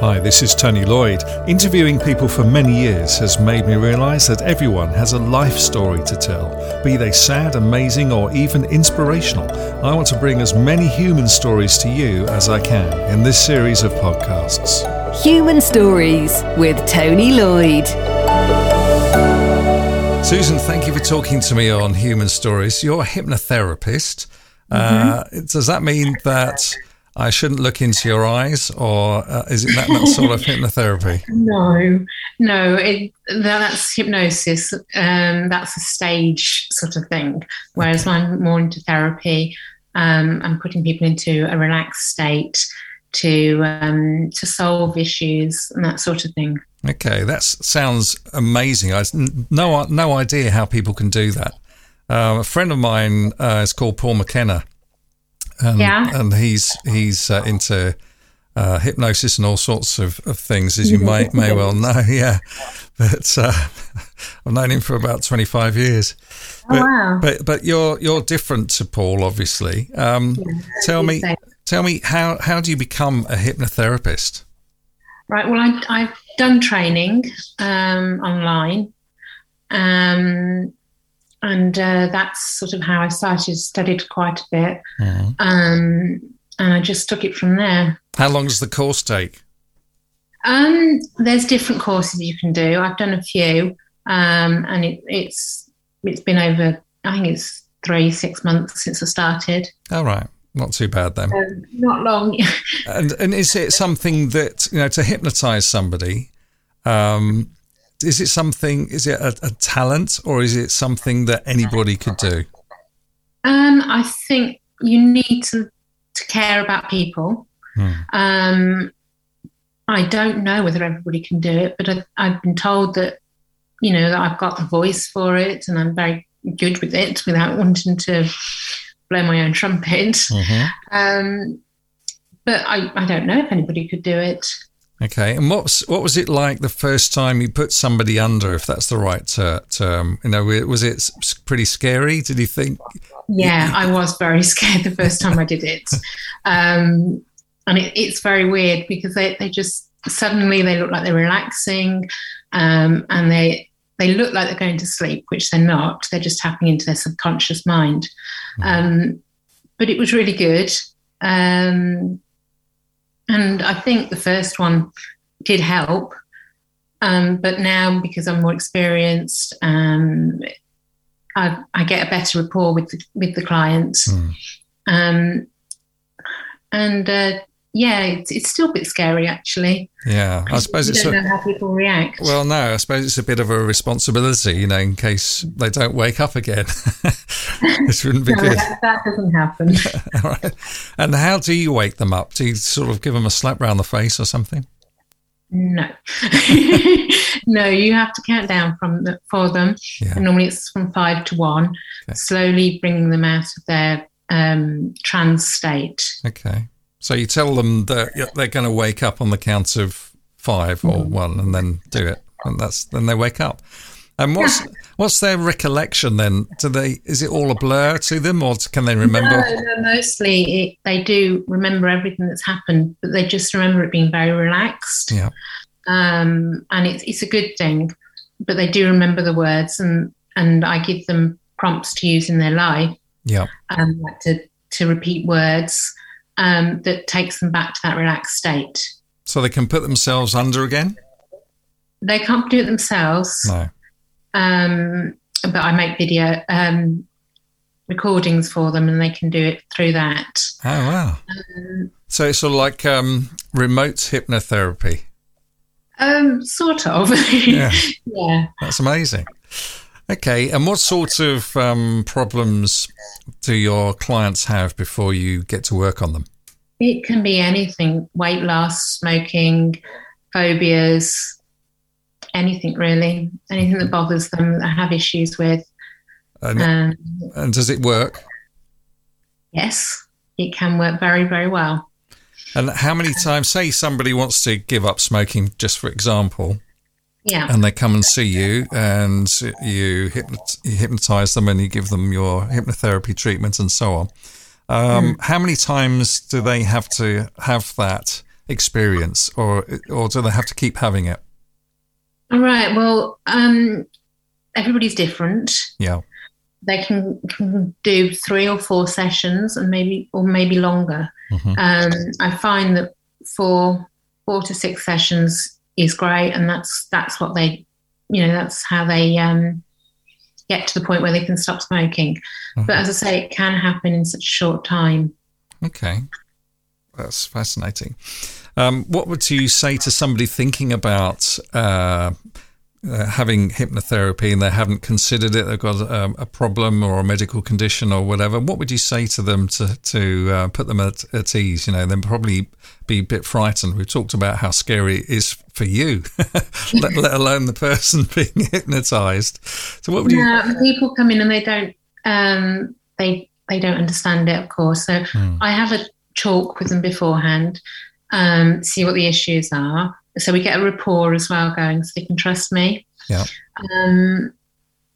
Hi, this is Tony Lloyd. Interviewing people for many years has made me realise that everyone has a life story to tell, be they sad, amazing, or even inspirational. I want to bring as many human stories to you as I can in this series of podcasts. Human Stories with Tony Lloyd. Susan, thank you for talking to me on Human Stories. You're a hypnotherapist. Mm-hmm. Uh, does that mean that I shouldn't look into your eyes, or uh, is it that, that, sort of hypnotherapy? No, no, it, that's hypnosis. Um, that's a stage sort of thing. Whereas okay. I'm more into therapy. Um, I'm putting people into a relaxed state to um, to solve issues and that sort of thing. Okay, that sounds amazing. I no no idea how people can do that. Uh, a friend of mine uh, is called Paul McKenna, and, yeah. and he's he's uh, into uh, hypnosis and all sorts of, of things, as you may may well know. Yeah, but uh, I've known him for about twenty five years. Oh, but, wow. but but you're you're different to Paul, obviously. Um, yeah, tell me tell me how how do you become a hypnotherapist? Right. Well, I, I've done training um, online. Um, and uh, that's sort of how I started, studied quite a bit. Mm-hmm. Um, and I just took it from there. How long does the course take? Um, there's different courses you can do. I've done a few, um, and it, it's it's been over. I think it's three, six months since I started. All right. Not too bad then. Um, not long. and and is it something that you know to hypnotize somebody? Um, is it something? Is it a, a, talent, or is it something that anybody could do? Um, I think you need to to care about people. Hmm. Um, I don't know whether everybody can do it, but I, I've been told that you know that I've got the voice for it, and I'm very good with it without wanting to blow my own trumpet. Mm-hmm. Um, but I, I don't know if anybody could do it. Okay, and what what was it like the first time you put somebody under, if that's the right term? You know, was it pretty scary? Did you think? Yeah, I was very scared the first time I did it, um, and it, it's very weird because they, they just suddenly they look like they're relaxing, um, and they they look like they're going to sleep, which they're not. They're just tapping into their subconscious mind. Mm. Um, but it was really good. Um, and I think the first one did help. Um, but now, because I'm more experienced, um, I, I, get a better rapport with the, with the clients. Mm. Um, and uh, yeah, it's, it's still a bit scary actually. Yeah, I suppose it's. don't a, know how people react. Well, no, I suppose it's a bit of a responsibility, you know, in case they don't wake up again. this wouldn't be no, good. That, that doesn't happen. All right. And how do you wake them up? Do you sort of give them a slap round the face or something? No, no. You have to count down from the, for them. Yeah. And normally it's from five to one. Okay. Slowly bringing them out of their um, trance state. Okay. So you tell them that they're going to wake up on the count of five or mm. one, and then do it, and that's then they wake up. And what's what's their recollection then? Do they is it all a blur to them, or can they remember? No, no mostly it, they do remember everything that's happened, but they just remember it being very relaxed. Yeah, um, and it's it's a good thing. But they do remember the words, and and I give them prompts to use in their life. Yeah, um, to to repeat words um, that takes them back to that relaxed state. So they can put themselves under again? They can't do it themselves. No. Um, but I make video um, recordings for them and they can do it through that. Oh, wow. Um, so it's sort of like um, remote hypnotherapy? Um, sort of. yeah. yeah. That's amazing. Okay, and what sort of um, problems do your clients have before you get to work on them? It can be anything weight loss, smoking, phobias, anything really, anything that bothers them that have issues with. And, um, and does it work? Yes, it can work very, very well. And how many times, say somebody wants to give up smoking, just for example, yeah. And they come and see you, and you, hypnotize them, and you give them your hypnotherapy treatment, and so on. Um, mm. How many times do they have to have that experience, or or do they have to keep having it? All right. Well, um, everybody's different. Yeah. They can, can do three or four sessions, and maybe or maybe longer. Mhm. Um, I find that for four to six sessions is great, and that's that's what they, you know, that's how they um, get to the point where they can stop smoking. Mhm. But as I say, it can happen in such a short time. Okay, that's fascinating. Um, what would you say to somebody thinking about uh, uh, having hypnotherapy and they haven't considered it? They've got um, a problem or a medical condition or whatever. What would you say to them to to uh, put them at, at ease? You know, they'd probably be a bit frightened. We've talked about how scary it is for you, let, let alone the person being hypnotized. So, what would you? Yeah, people come in and they don't um, they they don't understand it, of course. So Hmm. I have a talk with them beforehand, um, see what the issues are. So we get a rapport as well going, so they can trust me. Yeah. Um,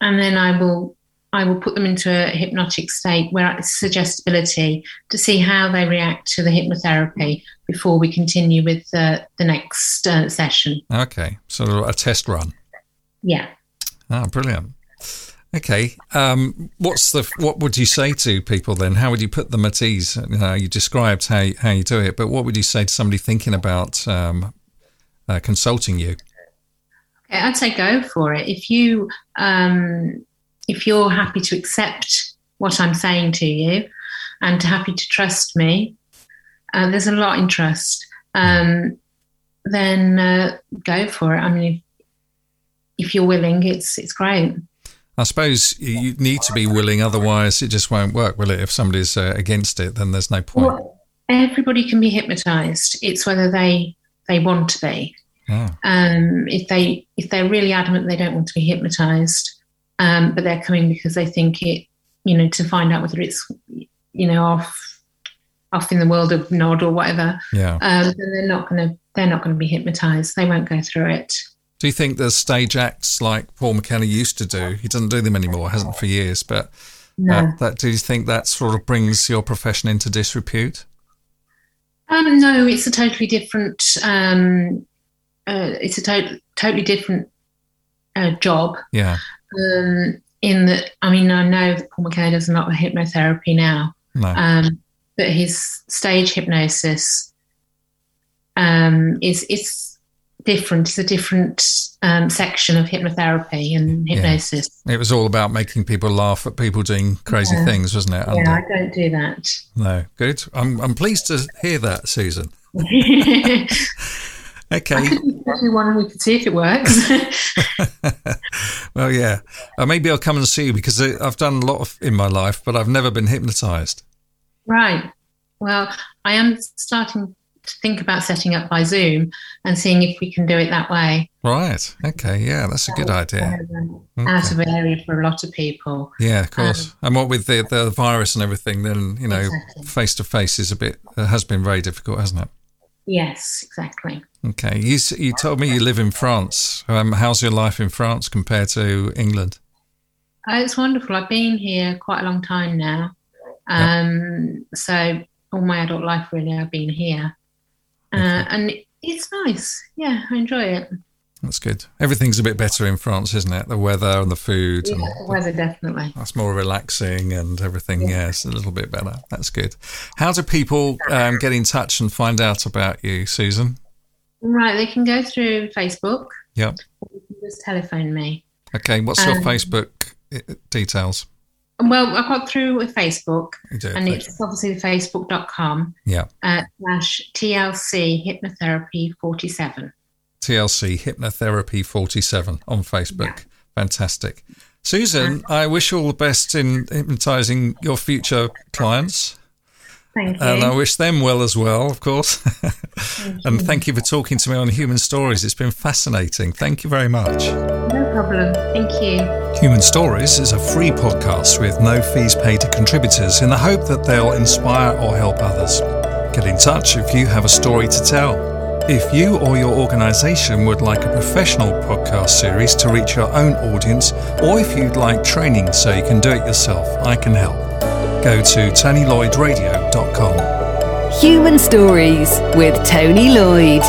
and then I will I will put them into a hypnotic state where it's suggestibility to see how they react to the hypnotherapy before we continue with uh, the next uh, session. Okay, so a test run. Yeah. Ah, brilliant. Okay, um, what's the what would you say to people then? How would you put them at ease? You know, you described how you, how you do it, but what would you say to somebody thinking about um, uh, consulting you? Okay, I'd say go for it. If you um, if you're happy to accept what I'm saying to you, and happy to trust me, uh, there's a lot in trust. Um, then uh, go for it. I mean, if, if you're willing, it's it's great. I suppose you need to be willing, otherwise it just won't work, will it? If somebody's uh, against it, then there's no point. Well, everybody can be hypnotized. It's whether they they want to be. Um, if they if they're really adamant they don't want to be hypnotized, um, but they're coming because they think it, you know, to find out whether it's, you know, off off in the world of nod or whatever, yeah. um, then they're not going to they're not going to be hypnotized. They won't go through it. Do you think there's stage acts like Paul McKenna used to do? He doesn't do them anymore, hasn't for years. But No, uh, that do you think that sort of brings your profession into disrepute? um, no, it's a totally different. Um, uh, it's a to- totally different uh, job. Yeah. Um, in that, I mean, I know that Paul McKenna does a lot of hypnotherapy now. No. um, but his stage hypnosis um, is it's different. It's a different um, section of hypnotherapy and Yeah. hypnosis. It was all about making people laugh at people doing crazy Yeah. things, wasn't it? Yeah, I don't do that. No, good. I'm I'm pleased to hear that, Susan. I Okay. do one and we could see if it works. well, yeah. Uh, maybe I'll come and see you because I've done a lot of in my life, but I've never been hypnotized. right. Well, I am starting to think about setting up by Zoom and seeing if we can do it that way. Right. Okay. Yeah, that's a good idea. Um, Okay. Out of area for a lot of people. Yeah, of course. and what with the the virus and everything, then you know, face to face is a bit uh, has been very difficult, hasn't it? Yes, exactly. Okay. You you told me you live in France. Um, how's your life in France compared to England? Uh, it's wonderful. I've been here quite a long time now. Um, So all my adult life, really, I've been here, uh, and it's nice. Yeah, I enjoy it. That's good. Everything's a bit better in France, isn't it? The weather and the food. Yeah, and the weather definitely. That's more relaxing and everything. Yeah, it's a little bit better. That's good. How do people um, get in touch and find out about you, Susan? Right, they can go through Facebook. Yep. Or you can just telephone me. Okay. What's your Um, Facebook uh, details? Well, I've got through with Facebook, do and please. it's obviously facebook.com yeah. uh, slash TLC hypnotherapy 47. TLC Hypnotherapy 47 on Facebook. Fantastic. Susan, I wish you all the best in hypnotizing your future clients. Thank you. And I wish them well as well, of course. and thank you for talking to me on Human Stories. It's been fascinating. Thank you very much. no problem. Thank you. Human Stories is a free podcast with no fees paid to contributors in the hope that they'll inspire or help others. Get in touch if you have a story to tell. If you or your organisation would like a professional podcast series to reach your own audience, or if you'd like training so you can do it yourself, I can help. Go to TonyLloydRadio.com. Human Stories with Tony Lloyd.